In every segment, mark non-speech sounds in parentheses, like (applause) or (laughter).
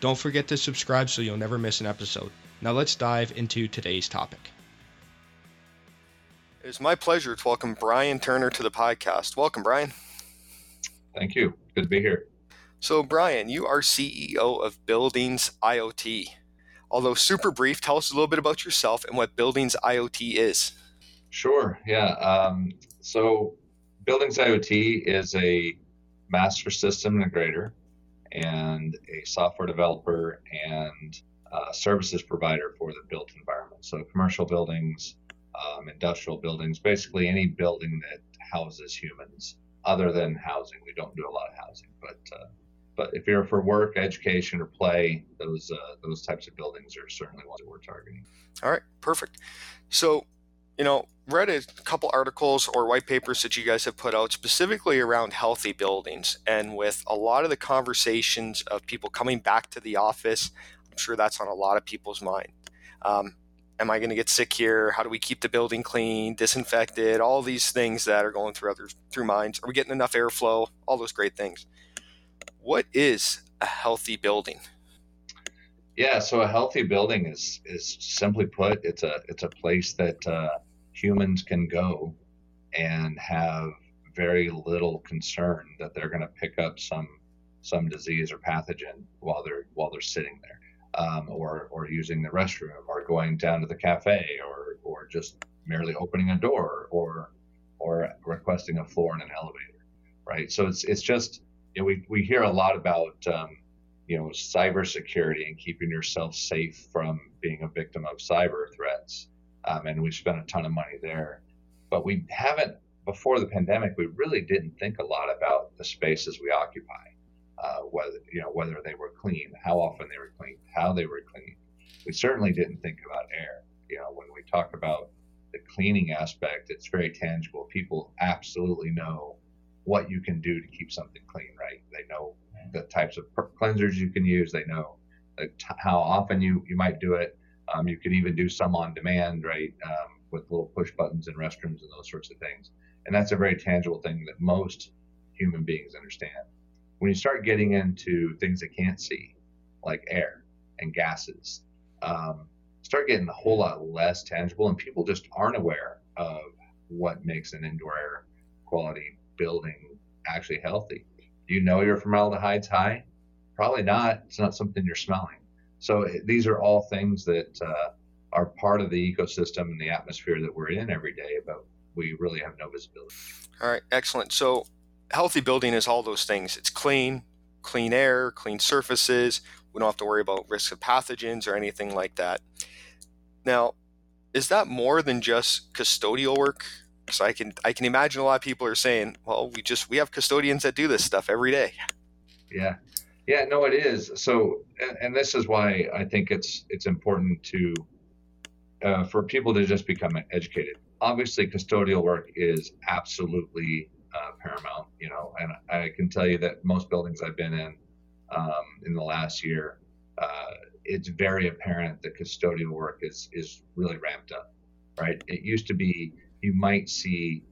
Don't forget to subscribe so you'll never miss an episode. Now let's dive into today's topic. It is my pleasure to welcome Brian Turner to the podcast. Welcome, Brian. Thank you. Good to be here. So, Brian, you are CEO of Buildings IoT. Although super brief, tell us a little bit about yourself and what Buildings IoT is. Sure. Yeah. Um, so, Buildings IoT is a master system integrator and a software developer and services provider for the built environment. So, commercial buildings, um, industrial buildings, basically any building that houses humans. Other than housing, we don't do a lot of housing, but uh, but if you're for work, education, or play, those uh, those types of buildings are certainly ones that we're targeting. All right, perfect. So, you know, read a couple articles or white papers that you guys have put out specifically around healthy buildings, and with a lot of the conversations of people coming back to the office, I'm sure that's on a lot of people's mind. Um, am I going to get sick here? How do we keep the building clean, disinfected? All these things that are going through others through minds. Are we getting enough airflow? All those great things. What is a healthy building? Yeah, so a healthy building is is simply put, it's a it's a place that uh, humans can go and have very little concern that they're going to pick up some some disease or pathogen while they're while they're sitting there um, or or using the restroom, or going down to the cafe, or or just merely opening a door, or or requesting a floor in an elevator, right? So it's it's just you know, we we hear a lot about um, you know cybersecurity and keeping yourself safe from being a victim of cyber threats, um, and we spent a ton of money there, but we haven't before the pandemic. We really didn't think a lot about the spaces we occupy uh, whether you know whether they were clean, how often they were cleaned, how they were cleaned. We certainly didn't think about air. You know, when we talk about the cleaning aspect, it's very tangible. People absolutely know what you can do to keep something clean, right? They know the types of cleansers you can use. They know how often you, you might do it. Um, you can even do some on demand, right, um, with little push buttons in restrooms and those sorts of things. And that's a very tangible thing that most human beings understand when you start getting into things they can't see, like air and gases, um, start getting a whole lot less tangible, and people just aren't aware of what makes an indoor air quality building actually healthy. Do you know your formaldehyde's high? Probably not. It's not something you're smelling. So eh, these are all things that uh, are part of the ecosystem and the atmosphere that we're in every day, but we really have no visibility. All right, excellent. So healthy building is all those things. It's clean, clean air, clean surfaces. We don't have to worry about risk of pathogens or anything like that. Now, is that more than just custodial work? So I can I can imagine a lot of people are saying, well, we just we have custodians that do this stuff every day. Yeah. Yeah, no, it is. So, and, this is why I think it's it's important to uh, for people to just become educated. Obviously, custodial work is absolutely uh, paramount. You know, and I can tell you that most buildings I've been in um, in the last year, uh, it's very apparent that custodial work is is really ramped up. Right? It used to be you might see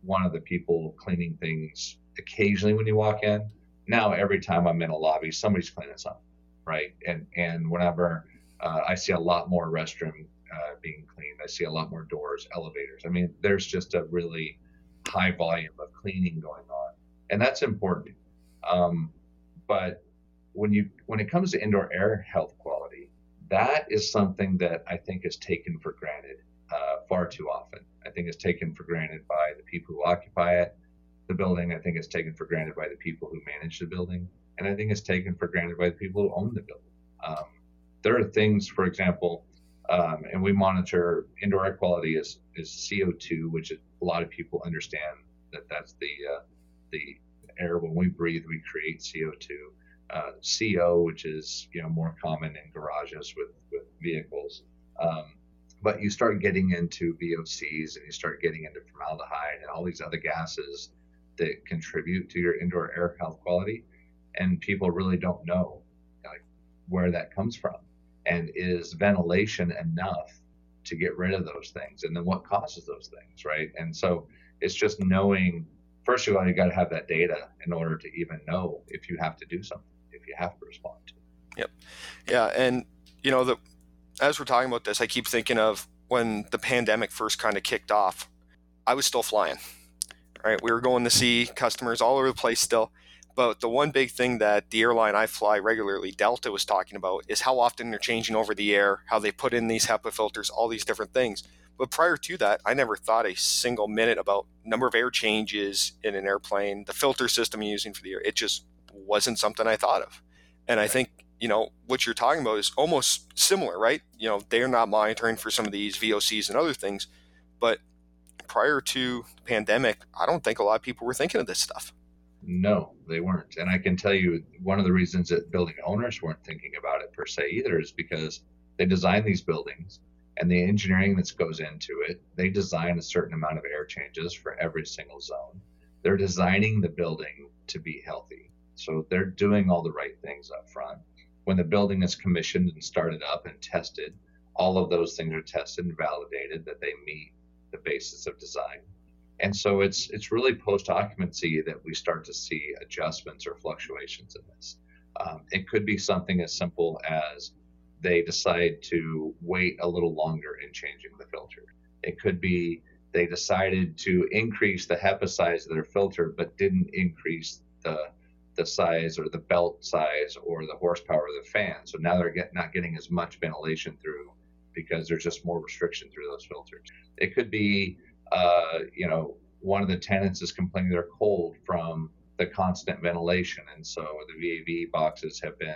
one of the people cleaning things occasionally when you walk in. Now every time I'm in a lobby, somebody's cleaning something, right? And and whenever uh, I see a lot more restroom uh, being cleaned, I see a lot more doors, elevators. I mean, there's just a really high volume of cleaning going on, and that's important. Um, but when you when it comes to indoor air health quality, that is something that I think is taken for granted uh, far too often. I think it's taken for granted by the people who occupy it, the building. I think it's taken for granted by the people who manage the building, and I think it's taken for granted by the people who own the building. Um, there are things, for example, um, and we monitor indoor air quality as, as CO2, which is, a lot of people understand that that's the uh, the air when we breathe we create CO2. uh, CO, which is you know more common in garages with with vehicles. Um, but you start getting into VOCs and you start getting into formaldehyde and all these other gases that contribute to your indoor air health quality, and people really don't know like where that comes from, and is ventilation enough to get rid of those things, and then what causes those things, right? And so it's just knowing. First of all, you got to have that data in order to even know if you have to do something, if you have to respond to. Yep. Yeah, and you know the as we're talking about this, I keep thinking of when the pandemic first kind of kicked off. I was still flying. Right, we were going to see customers all over the place still. But the one big thing that the airline I fly regularly, Delta, was talking about is how often they're changing over the air, how they put in these HEPA filters, all these different things. But prior to that, I never thought a single minute about number of air changes in an airplane, the filter system you're using for the air. It just wasn't something I thought of. And I think you know what you're talking about is almost similar, right? You know, they're not monitoring for some of these VOCs and other things, but prior to the pandemic, I don't think a lot of people were thinking of this stuff. No, they weren't. And I can tell you one of the reasons that building owners weren't thinking about it per se either is because they design these buildings and the engineering that goes into it, they design a certain amount of air changes for every single zone. They're designing the building to be healthy. So they're doing all the right things up front when the building is commissioned and started up and tested, all of those things are tested and validated that they meet the basis of design. And so it's it's really post occupancy that we start to see adjustments or fluctuations in this. Um, it could be something as simple as they decide to wait a little longer in changing the filter. It could be they decided to increase the HEPA size of their filter, but didn't increase the the size or the belt size or the horsepower of the fan. So now they're get, not getting as much ventilation through because there's just more restriction through those filters. It could be, uh, you know, one of the tenants is complaining they're cold from the constant ventilation, and so the VAV boxes have been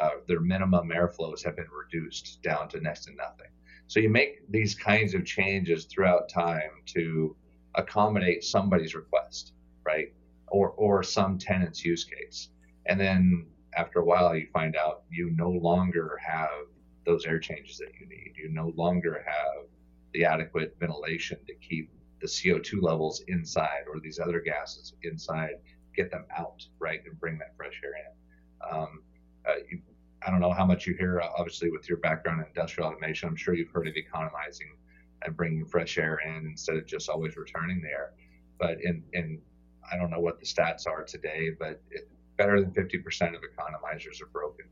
uh, their minimum airflows have been reduced down to next to nothing. So you make these kinds of changes throughout time to accommodate somebody's request, right? or or some tenant's use case. And then after a while, you find out you no longer have those air changes that you need. You no longer have the adequate ventilation to keep the CO2 levels inside or these other gases inside, get them out, right, and bring that fresh air in. Um, uh, you, I don't know how much you hear, obviously, with your background in industrial automation. I'm sure you've heard of economizing and bringing fresh air in instead of just always returning the air. But in, in I don't know what the stats are today, but it, better than 50% of economizers are broken,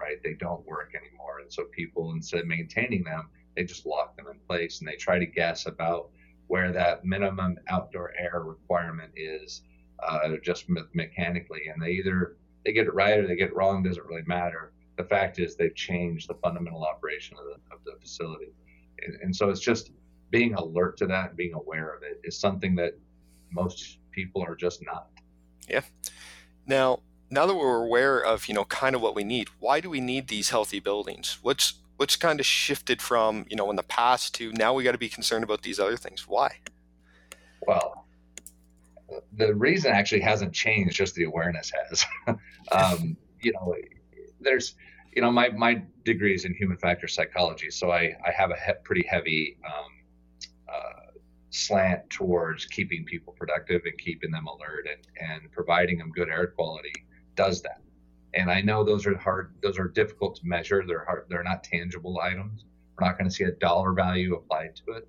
right? They don't work anymore. And so people, instead of maintaining them, they just lock them in place and they try to guess about where that minimum outdoor air requirement is uh, just me- mechanically. And they either they get it right or they get it wrong, doesn't really matter. The fact is they've changed the fundamental operation of the, of the facility. And, and so it's just being alert to that and being aware of it is something that most people are just not. Yeah. Now, now that we're aware of you know kind of what we need, why do we need these healthy buildings? What's what's kind of shifted from you know in the past to now we got to be concerned about these other things? Why? Well, the reason actually hasn't changed; just the awareness has. (laughs) um, you know, there's you know my my degree is in human factor psychology, so I I have a he- pretty heavy um, slant towards keeping people productive and keeping them alert and, and providing them good air quality does that. And I know those are hard, those are difficult to measure. They're hard, they're not tangible items. We're not going to see a dollar value applied to it.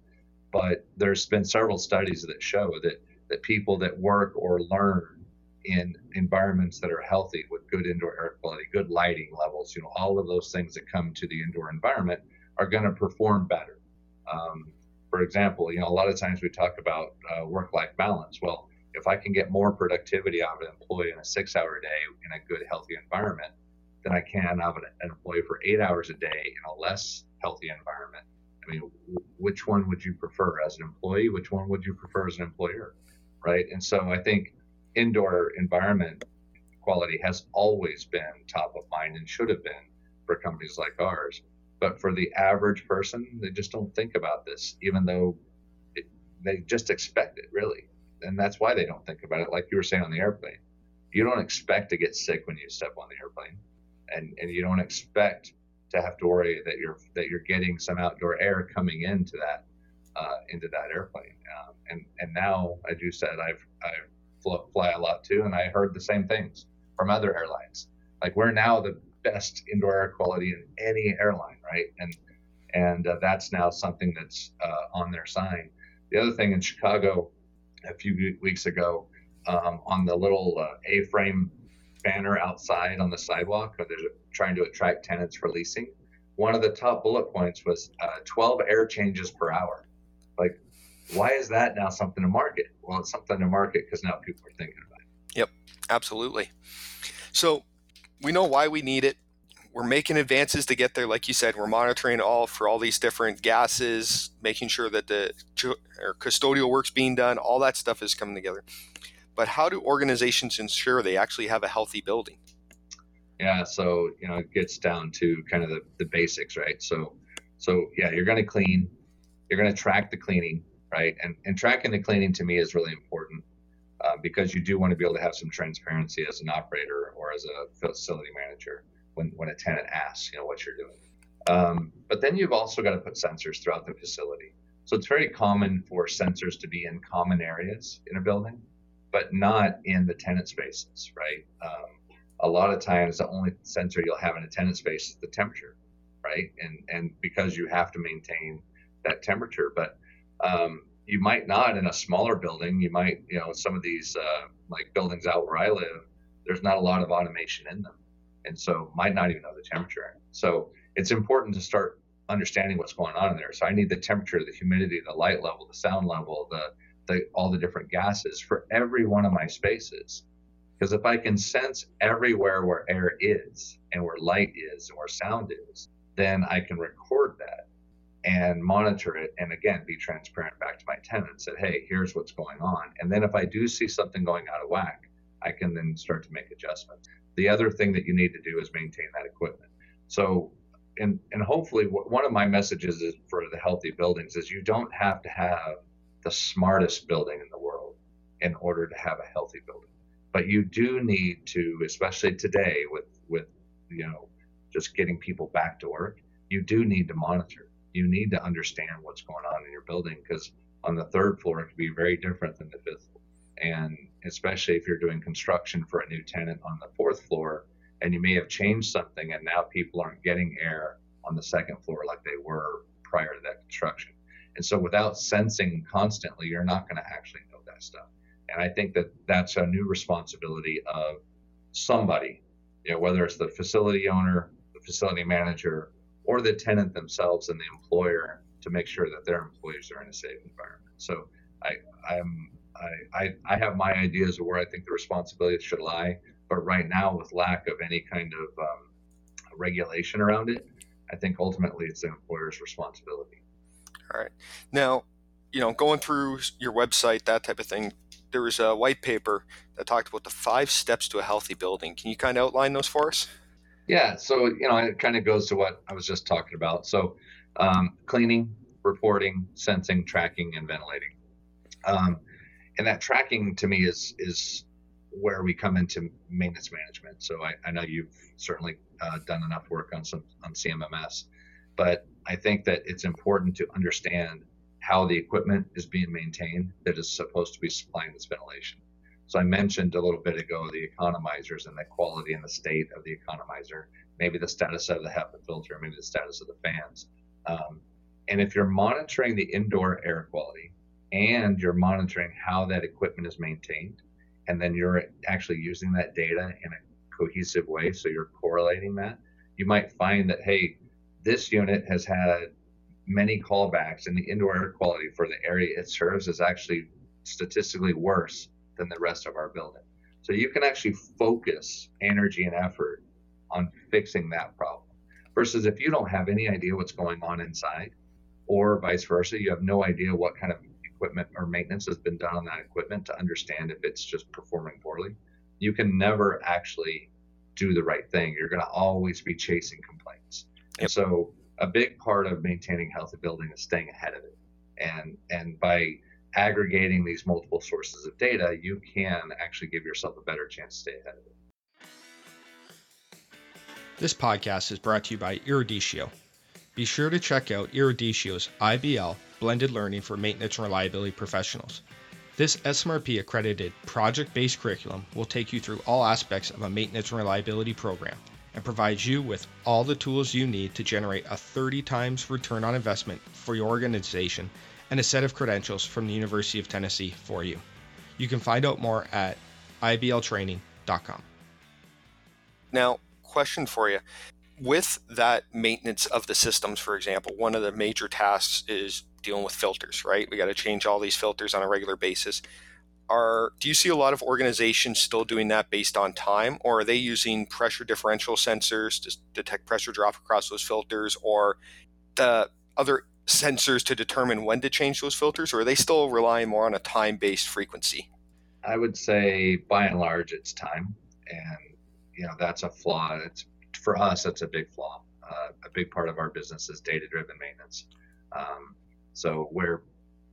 But there's been several studies that show that that people that work or learn in environments that are healthy with good indoor air quality, good lighting levels, you know, all of those things that come to the indoor environment are going to perform better. Um, for example, you know, a lot of times we talk about uh, work-life balance. Well, if I can get more productivity out of an employee in a six-hour day in a good, healthy environment than I can out of an employee for eight hours a day in a less healthy environment, I mean, which one would you prefer as an employee? Which one would you prefer as an employer? Right. And so I think indoor environment quality has always been top of mind and should have been for companies like ours. But for the average person, they just don't think about this, even though it, they just expect it, really. And that's why they don't think about it, like you were saying on the airplane. you don't expect to get sick when you step on the airplane, and and you don't expect to have to worry that you're that you're getting some outdoor air coming into that uh, into that airplane. Um, and and now, as you said, I've I fly a lot too, and I heard the same things from other airlines. Like we're now the best indoor air quality in any airline, right? And and uh, that's now something that's uh, on their sign. The other thing in Chicago, a few weeks ago, um, on the little uh, A-frame banner outside on the sidewalk, they're trying to attract tenants for leasing. One of the top bullet points was uh, 12 air changes per hour. Like, why is that now something to market? Well, it's something to market because now people are thinking about it. Yep, absolutely. So we know why we need it. We're making advances to get there. Like you said, we're monitoring all for all these different gases, making sure that the custodial work's being done. All that stuff is coming together. But how do organizations ensure they actually have a healthy building? Yeah, so you know it gets down to kind of the, the basics, right? So so yeah, you're going to clean, you're going to track the cleaning, right? And and tracking the cleaning to me is really important uh, because you do want to be able to have some transparency as an operator or as a facility manager when, when a tenant asks, you know, what you're doing. Um, but then you've also got to put sensors throughout the facility. So it's very common for sensors to be in common areas in a building, but not in the tenant spaces, right? Um, a lot of times, the only sensor you'll have in a tenant space is the temperature, right? And and because you have to maintain that temperature, but um, you might not in a smaller building. You might, you know, some of these uh, like buildings out where I live, there's not a lot of automation in them, and so might not even know the temperature. So it's important to start understanding what's going on in there. So I need the temperature, the humidity, the light level, the sound level, the, the all the different gases for every one of my spaces. Because if I can sense everywhere where air is and where light is and where sound is, then I can record that and monitor it and again be transparent back to my tenants that hey here's what's going on and then if i do see something going out of whack i can then start to make adjustments. The other thing that you need to do is maintain that equipment. So and and hopefully one of my messages is for the healthy buildings is you don't have to have the smartest building in the world in order to have a healthy building. But you do need to especially today with with you know just getting people back to work you do need to monitor. You need to understand what's going on in your building because on the third floor it can be very different than the fifth. And especially if you're doing construction for a new tenant on the fourth floor and you may have changed something and now people aren't getting air on the second floor like they were prior to that construction. And so without sensing constantly, you're not going to actually know that stuff. And I think that that's a new responsibility of somebody, you know, whether it's the facility owner, the facility manager, or the tenant themselves and the employer to make sure that their employees are in a safe environment. So I, I'm, I, I, I have my ideas of where I think the responsibility should lie, but right now, with lack of any kind of um, regulation around it, I think ultimately it's the employer's responsibility. All right. Now, you know, going through your website, that type of thing, there was a white paper that talked about the five steps to a healthy building. Can you kind of outline those for us? Yeah, so you know, it kind of goes to what I was just talking about. So, um, cleaning, reporting, sensing, tracking, and ventilating. Um, and that tracking to me is is where we come into maintenance management. So I, I know you've certainly uh, done enough work on some on CMMS, but I think that it's important to understand how the equipment is being maintained that is supposed to be supplying this ventilation. So I mentioned a little bit ago the economizers and the quality and the state of the economizer, maybe the status of the HEPA filter, maybe the status of the fans. Um, and if you're monitoring the indoor air quality and you're monitoring how that equipment is maintained, and then you're actually using that data in a cohesive way, so you're correlating that, you might find that, hey, this unit has had many callbacks, and the indoor air quality for the area it serves is actually statistically worse than the rest of our building. So you can actually focus energy and effort on fixing that problem. Versus if you don't have any idea what's going on inside, or vice versa, you have no idea what kind of equipment or maintenance has been done on that equipment to understand if it's just performing poorly, you can never actually do the right thing. You're going to always be chasing complaints. Yep. And so a big part of maintaining healthy building is staying ahead of it. And and by aggregating these multiple sources of data, you can actually give yourself a better chance to stay ahead of it. This podcast is brought to you by Eruditio. Be sure to check out Eruditio's IBL blended learning for maintenance and reliability professionals. This SMRP accredited project based curriculum will take you through all aspects of a maintenance and reliability program and provides you with all the tools you need to generate a 30 times return on investment for your organization and a set of credentials from the University of Tennessee for you. You can find out more at ibltraining.com. Now, question for you. With that maintenance of the systems, for example, one of the major tasks is dealing with filters, right? We got to change all these filters on a regular basis. Are do you see a lot of organizations still doing that based on time, or are they using pressure differential sensors to detect pressure drop across those filters, or the other sensors to determine when to change those filters, or are they still relying more on a time-based frequency? I would say, by and large, it's time, and you know that's a flaw. It's for us, that's a big flaw. Uh, a big part of our business is data-driven maintenance. Um, so where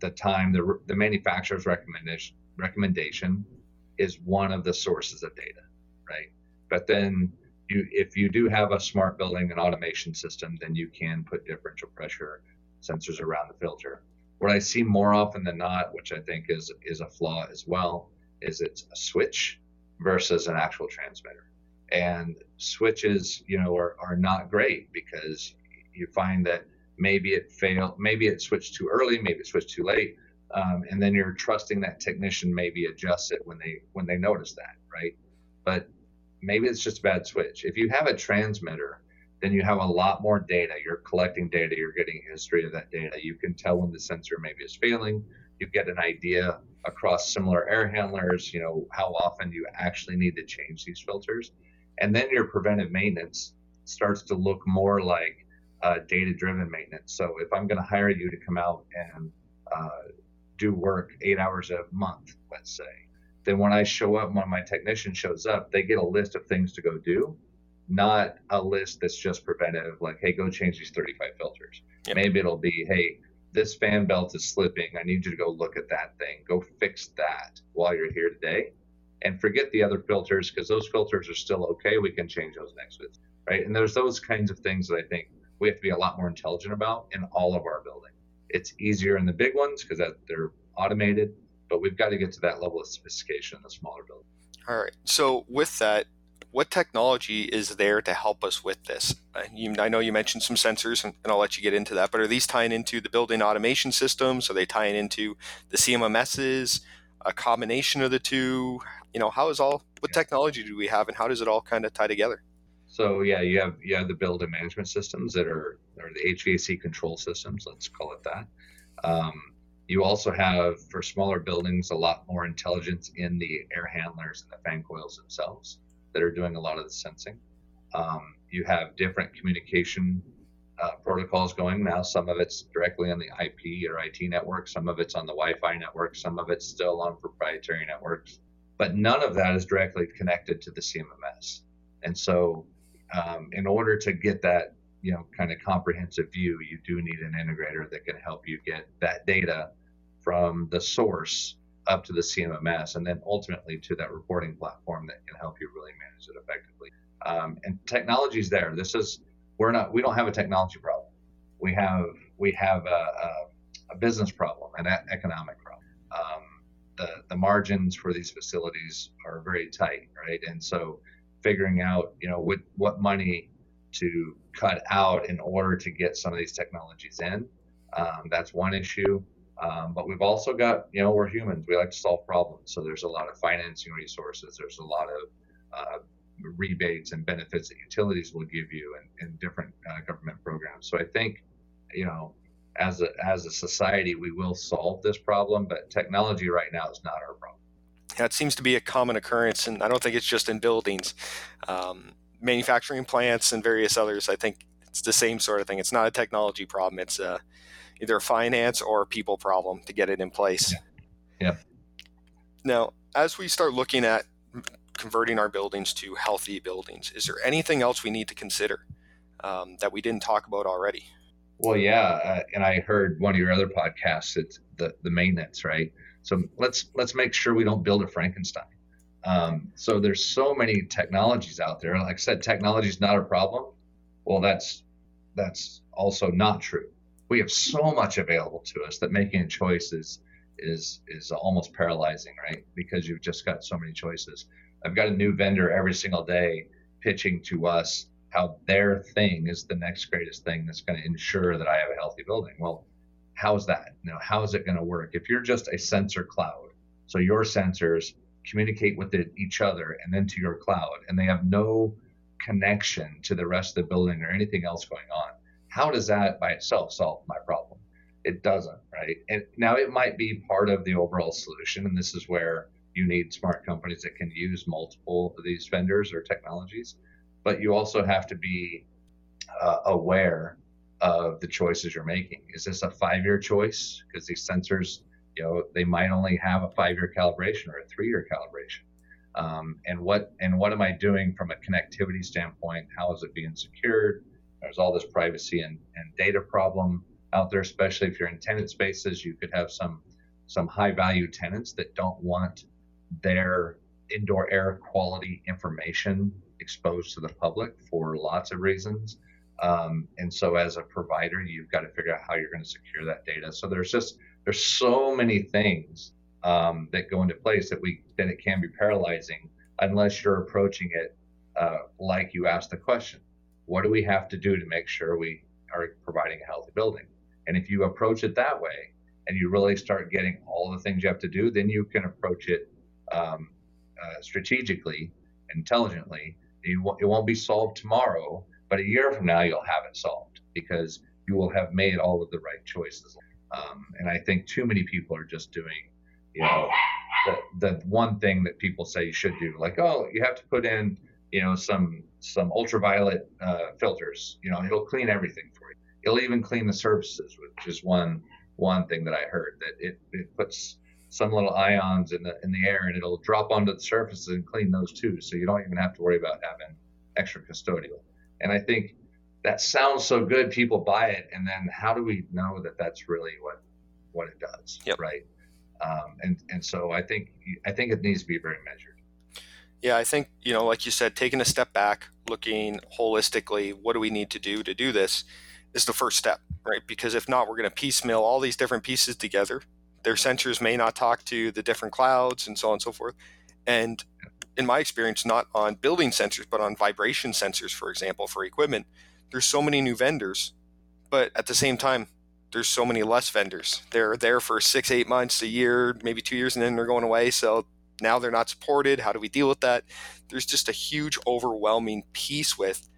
the time, the, the manufacturer's recommendation recommendation is one of the sources of data, right? But then you, if you do have a smart building and automation system, then you can put differential pressure sensors around the filter. What I see more often than not, which I think is is a flaw as well, is it's a switch versus an actual transmitter. And switches, you know, are, are not great because you find that maybe it failed, maybe it switched too early, maybe it switched too late, um, and then you're trusting that technician maybe adjusts it when they when they notice that, right? But maybe it's just a bad switch. If you have a transmitter, then you have a lot more data. You're collecting data. You're getting history of that data. You can tell when the sensor maybe is failing. You get an idea across similar air handlers. You know how often you actually need to change these filters, and then your preventive maintenance starts to look more like uh, data driven maintenance. So if I'm going to hire you to come out and uh, do work eight hours a month, let's say, then when I show up, when my technician shows up, they get a list of things to go do, not a list that's just preventive, like, hey, go change these 35 filters. Yep. Maybe it'll be, hey, this fan belt is slipping. I need you to go look at that thing. Go fix that while you're here today. And forget the other filters because those filters are still okay. We can change those next week. Right. And there's those kinds of things that I think we have to be a lot more intelligent about in all of our building. It's easier in the big ones because they're automated, but we've got to get to that level of sophistication in the smaller buildings. All right. So with that, what technology is there to help us with this? Uh, you, I know you mentioned some sensors, and, and, I'll let you get into that. But are these tying into the building automation systems? Are they tying into the CMMSs? A combination of the two? You know, how is all? What technology do we have, and how does it all kind of tie together? So yeah, you have you have the building management systems that are are the HVAC control systems. Let's call it that. Um, you also have for smaller buildings a lot more intelligence in the air handlers and the fan coils themselves that are doing a lot of the sensing. Um, you have different communication uh, protocols going now. Some of it's directly on the IP or IT network. Some of it's on the Wi-Fi network. Some of it's still on proprietary networks. But none of that is directly connected to the CMMS. And so um, in order to get that you know kind of comprehensive view you do need an integrator that can help you get that data from the source up to the cmms and then ultimately to that reporting platform that can help you really manage it effectively. Um, and technology's there. This is we're not we don't have a technology problem. We have we have a, a, a business problem an economic problem. Um, the the margins for these facilities are very tight right? And so figuring out, you know, what, what money to cut out in order to get some of these technologies in. Um, that's one issue. Um, but we've also got, you know, we're humans. We like to solve problems. So there's a lot of financing resources. There's a lot of uh, rebates and benefits that utilities will give you in different uh, government programs. So I think, you know, as a, as a society, we will solve this problem, but technology right now is not our problem. That seems to be a common occurrence, and I don't think it's just in buildings, um, manufacturing plants, and various others. I think it's the same sort of thing. It's not a technology problem; it's a, either a finance or a people problem to get it in place. Yeah. yeah. Now, as we start looking at converting our buildings to healthy buildings, is there anything else we need to consider um, that we didn't talk about already? Well, yeah, uh, and I heard one of your other podcasts. It's the the maintenance, right? So let's let's make sure we don't build a Frankenstein. Um, so there's so many technologies out there. Like I said, technology is not a problem. Well, that's that's also not true. We have so much available to us that making choices is is almost paralyzing, right? Because you've just got so many choices. I've got a new vendor every single day pitching to us how their thing is the next greatest thing that's going to ensure that I have a healthy building. Well, how's that? Know, how is it going to work? If you're just a sensor cloud, so your sensors communicate with it, each other and then to your cloud, and they have no connection to the rest of the building or anything else going on. How does that by itself solve my problem? It doesn't, right? And now it might be part of the overall solution, and this is where you need smart companies that can use multiple of these vendors or technologies but you also have to be uh, aware of the choices you're making. Is this a five year choice? Because these sensors, you know, they might only have a five year calibration or a three year calibration. Um, and what and what am I doing from a connectivity standpoint? How is it being secured? There's all this privacy and, and data problem out there, especially if you're in tenant spaces. You could have some some high value tenants that don't want their indoor air quality information exposed to the public for lots of reasons. Um, and so as a provider, you've got to figure out how you're going to secure that data. So there's just there's so many things um, that go into place that we that it can be paralyzing unless you're approaching it uh, like you asked the question. What do we have to do to make sure we are providing a healthy building? And if you approach it that way, and you really start getting all the things you have to do, then you can approach it um, uh, strategically, intelligently, it won't be solved tomorrow, but a year from now you'll have it solved because you will have made all of the right choices. Um, and I think too many people are just doing, you know, the, the one thing that people say you should do, like, oh, you have to put in, you know, some some ultraviolet uh, filters. You know, it'll clean everything for you. It'll even clean the surfaces, which is one one thing that I heard that it, it puts some little ions in the in the air and it'll drop onto the surfaces and clean those too. So you don't even have to worry about having extra custodial. And I think that sounds so good, people buy it, and then how do we know that that's really what what it does, yep. right? Um, and and so I think I think it needs to be very measured. Yeah, I think you know, like you said, taking a step back, looking holistically, what do we need to do to do this, is the first step, right? Because if not, we're going to piecemeal all these different pieces together their sensors may not talk to the different clouds and so on and so forth. And in my experience, not on building sensors, but on vibration sensors, for example, for equipment, there's so many new vendors, but at the same time, there's so many less vendors. They're there for six, eight months, a year, maybe two years, and then they're going away. So now they're not supported. How do we deal with that? There's just a huge, overwhelming piece with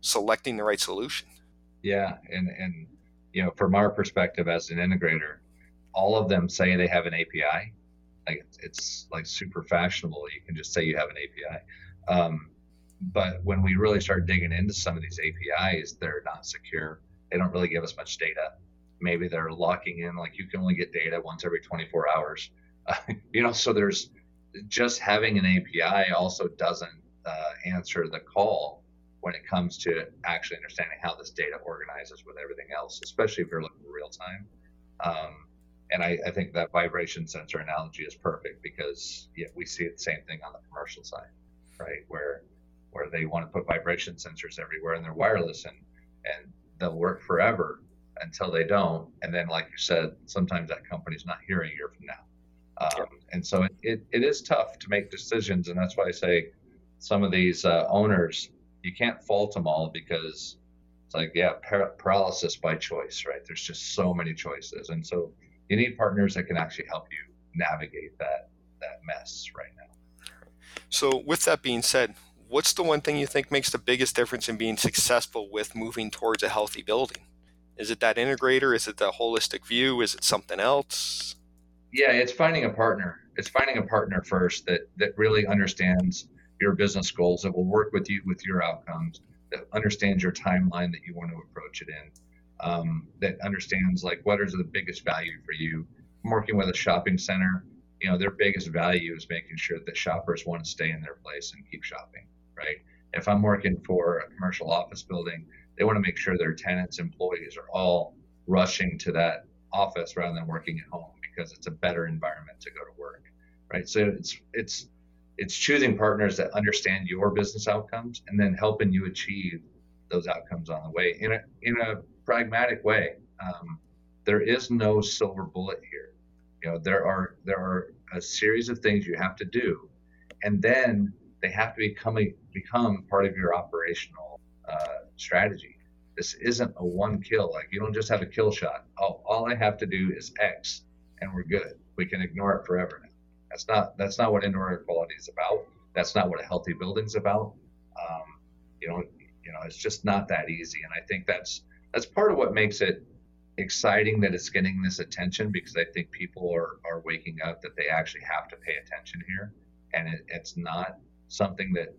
selecting the right solution. Yeah, and and you know, from our perspective as an integrator, all of them say they have an API. Like it's like super fashionable. You can just say you have an API. Um, but when we really start digging into some of these APIs, they're not secure. They don't really give us much data. Maybe they're locking in like you can only get data once every 24 hours. Uh, (laughs) you know, so there's just having an API also doesn't uh, answer the call when it comes to actually understanding how this data organizes with everything else, especially if you're looking real time. Um, and I, I, think that vibration sensor analogy is perfect because yeah, we see the same thing on the commercial side, right? Where where they want to put vibration sensors everywhere and they're wireless and and they'll work forever until they don't. And then, like you said, sometimes that company's not here a year from now. Um, and so it, it, it is tough to make decisions. And that's why I say some of these uh, owners, you can't fault them all because it's like, yeah, par- paralysis by choice, right? There's just so many choices. And so you need partners that can actually help you navigate that that mess right now. So, with that being said, what's the one thing you think makes the biggest difference in being successful with moving towards a healthy building? Is it that integrator? Is it the holistic view? Is it something else? Yeah, it's finding a partner. It's finding a partner first that that really understands your business goals, that will work with you with your outcomes, that understands your timeline that you want to approach it in um, that understands like what is the biggest value for you. I'm working with a shopping center, you know, their biggest value is making sure that shoppers want to stay in their place and keep shopping, right? If I'm working for a commercial office building, they want to make sure their tenants, employees are all rushing to that office rather than working at home because it's a better environment to go to work, right? So it's it's it's choosing partners that understand your business outcomes and then helping you achieve those outcomes on the way in a in a pragmatic way. Um, there is no silver bullet here. You know, there are there are a series of things you have to do, and then they have to become a, become part of your operational uh, strategy. This isn't a one kill. Like you don't just have a kill shot. Oh, all I have to do is X, and we're good. We can ignore it forever now. That's not that's not what indoor air quality is about. That's not what a healthy building's about. Um, you know, you know, it's just not that easy. And I think that's that's part of what makes it exciting that it's getting this attention because I think people are are waking up that they actually have to pay attention here, and it, it's not something that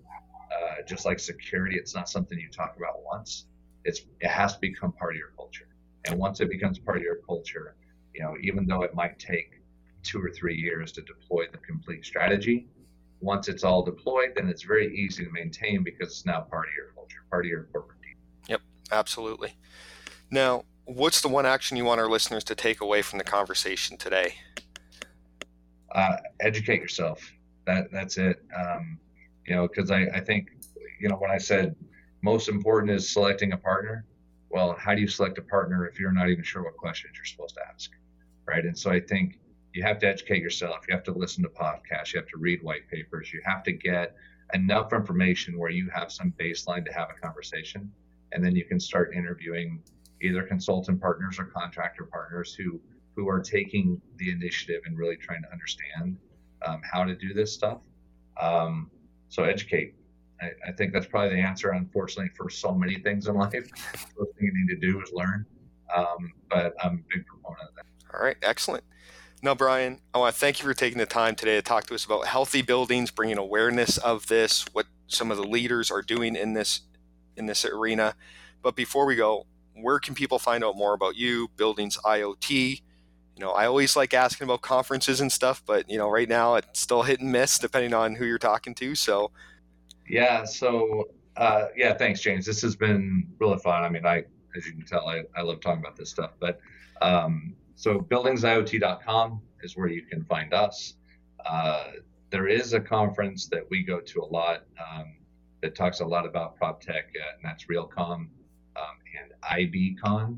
uh, just like security, it's not something you talk about once. It's it has to become part of your culture, and once it becomes part of your culture, you know, even though it might take two or three years to deploy the complete strategy, once it's all deployed, then it's very easy to maintain because it's now part of your culture, part of your corporate absolutely. Now, what's the one action you want our listeners to take away from the conversation today? Uh, educate yourself. That that's it. Um, you know, because I, I think, you know, when I said most important is selecting a partner, well, how do you select a partner if you're not even sure what questions you're supposed to ask, right? And so I think you have to educate yourself. You have to listen to podcasts. You have to read white papers. You have to get enough information where you have some baseline to have a conversation, and then you can start interviewing either consultant partners or contractor partners who who are taking the initiative and really trying to understand um, how to do this stuff. Um, so educate. I, I, think that's probably the answer, unfortunately, for so many things in life. the (laughs) first thing you need to do is learn. Um, but I'm a big proponent of that. All right, excellent. Now, Brian, I want to thank you for taking the time today to talk to us about healthy buildings, bringing awareness of this, what some of the leaders are doing in this in this arena. But before we go, where can people find out more about you, Buildings IoT? You know, I always like asking about conferences and stuff, but you know, right now it's still hit and miss depending on who you're talking to. So, yeah. So, uh, yeah, thanks, James. This has been really fun. I mean, I, as you can tell, I, I love talking about this stuff. But um, so, buildingsiot.com is where you can find us. Uh, there is a conference that we go to a lot um, that talks a lot about prop tech, uh, and that's Realcomm um, and IBCon.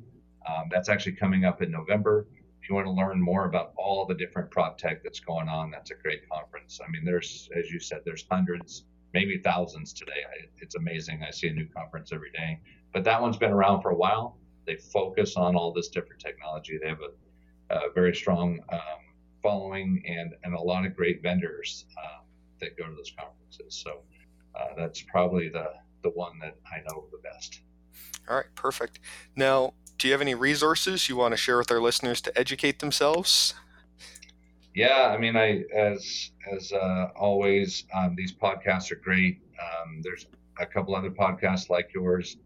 Um, that's actually coming up in November. If you want to learn more about all the different prop tech that's going on, that's a great conference. I mean, there's, as you said, there's hundreds, maybe thousands today. I, it's amazing. I see a new conference every day. But that one's been around for a while. They focus on all this different technology. They have a, a very strong um, following and, and a lot of great vendors um, that go to those conferences. So uh, that's probably the, the one that I know the best. All right, perfect. Now, do you have any resources you want to share with our listeners to educate themselves? Yeah, I mean, I as as uh, always, um, these podcasts are great. Um, there's a couple other podcasts like yours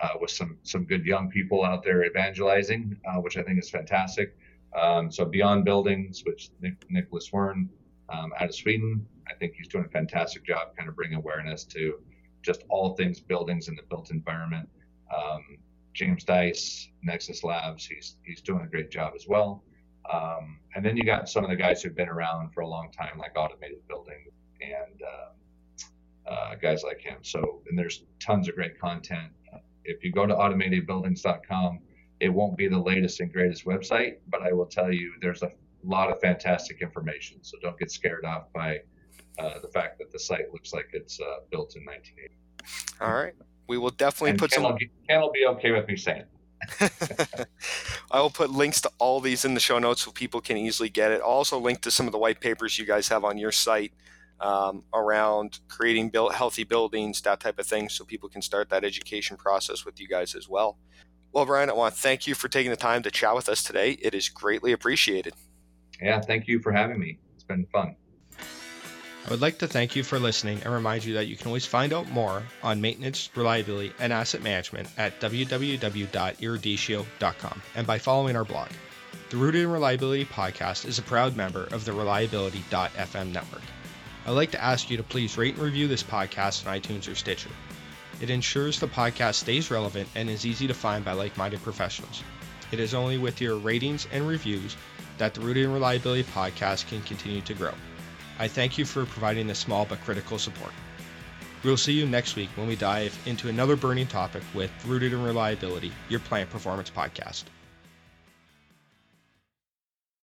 uh, with some some good young people out there evangelizing, uh, which I think is fantastic. Um, so Beyond Buildings, which Nick, Nicholas Waern um, out of Sweden, I think he's doing a fantastic job, kind of bringing awareness to just all things buildings in the built environment. Um, James Dice, Nexus Labs, he's he's doing a great job as well. Um, and then you got some of the guys who've been around for a long time, like Automated Building and uh, uh, guys like him. So, and there's tons of great content. If you go to automatedbuildings.com, it won't be the latest and greatest website, but I will tell you there's a lot of fantastic information. So don't get scared off by uh, the fact that the site looks like it's uh, built in 1980. All right we will definitely and put Ken some. Will, Ken will be okay with me saying. (laughs) I will put links to all these in the show notes so people can easily get it. I'll also link to some of the white papers you guys have on your site um, around creating built healthy buildings, that type of thing, so people can start that education process with you guys as well. Well, Brian, I want to thank you for taking the time to chat with us today. It is greatly appreciated. Yeah, thank you for having me. It's been fun. I would like to thank you for listening and remind you that you can always find out more on maintenance, reliability, and asset management at www.eruditio.com and by following our blog. The Rooted in Reliability podcast is a proud member of the Reliability.fm network. I'd like to ask you to please rate and review this podcast on iTunes or Stitcher. It ensures the podcast stays relevant and is easy to find by like minded professionals. It is only with your ratings and reviews that the Rooted in Reliability podcast can continue to grow. I thank you for providing this small but critical support. We'll see you next week when we dive into another burning topic with Rooted in Reliability, your plant performance podcast.